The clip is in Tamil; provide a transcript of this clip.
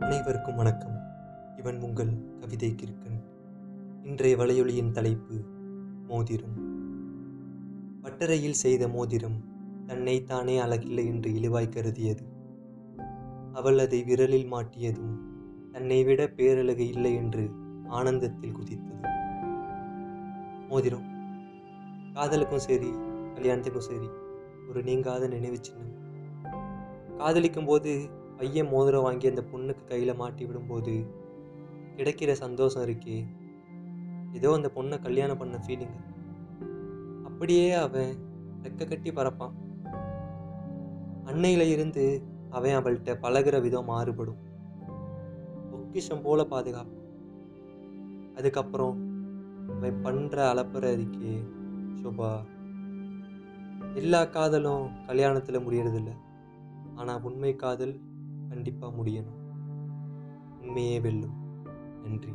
அனைவருக்கும் வணக்கம். இவன் உங்கள் கவிதை கிருக்கன் இன்றைய வலையொலியின் தலைப்பு மோதிரம். பட்டறையில் செய்த மோதிரம் தன்னை தானே அழகில்லை என்று இழிவாய் கருதியது. அவள் அதை விரலில் மாட்டியதும் தன்னை விட பேரழகு இல்லை என்று ஆனந்தத்தில் குதித்தது. மோதிரம். காதலுக்கும் சரி கல்யாணத்துக்கும் சரி ஒரு நீங்காத நினைவு சின்னம். காதலிக்கும் போது பையன் மோதிரம் வாங்கி அந்த பொண்ணுக்கு கையில் மாட்டி விடும்போது கிடைக்கிற சந்தோஷம் இருக்கே. ஏதோ அந்த பொண்ணை கல்யாணம் பண்ண ஃபீலிங் அப்படியே அவன் ரெக்க கட்டி பறப்பான். அன்னையில இருந்து அவன் அவள்கிட்ட பழகுற விதம் மாறுபடும். பொக்கிஷம் போல பாதுகாப்பு. அதுக்கப்புறம் அவன் பண்ணுற அலப்பற இருக்கே சுபா எல்லா காதலும் கல்யாணத்தில் முடியறதில்ல. ஆனால் உண்மை காதல் கண்டிப்பாக முடியணும். உண்மையே வெல்லும். நன்றி.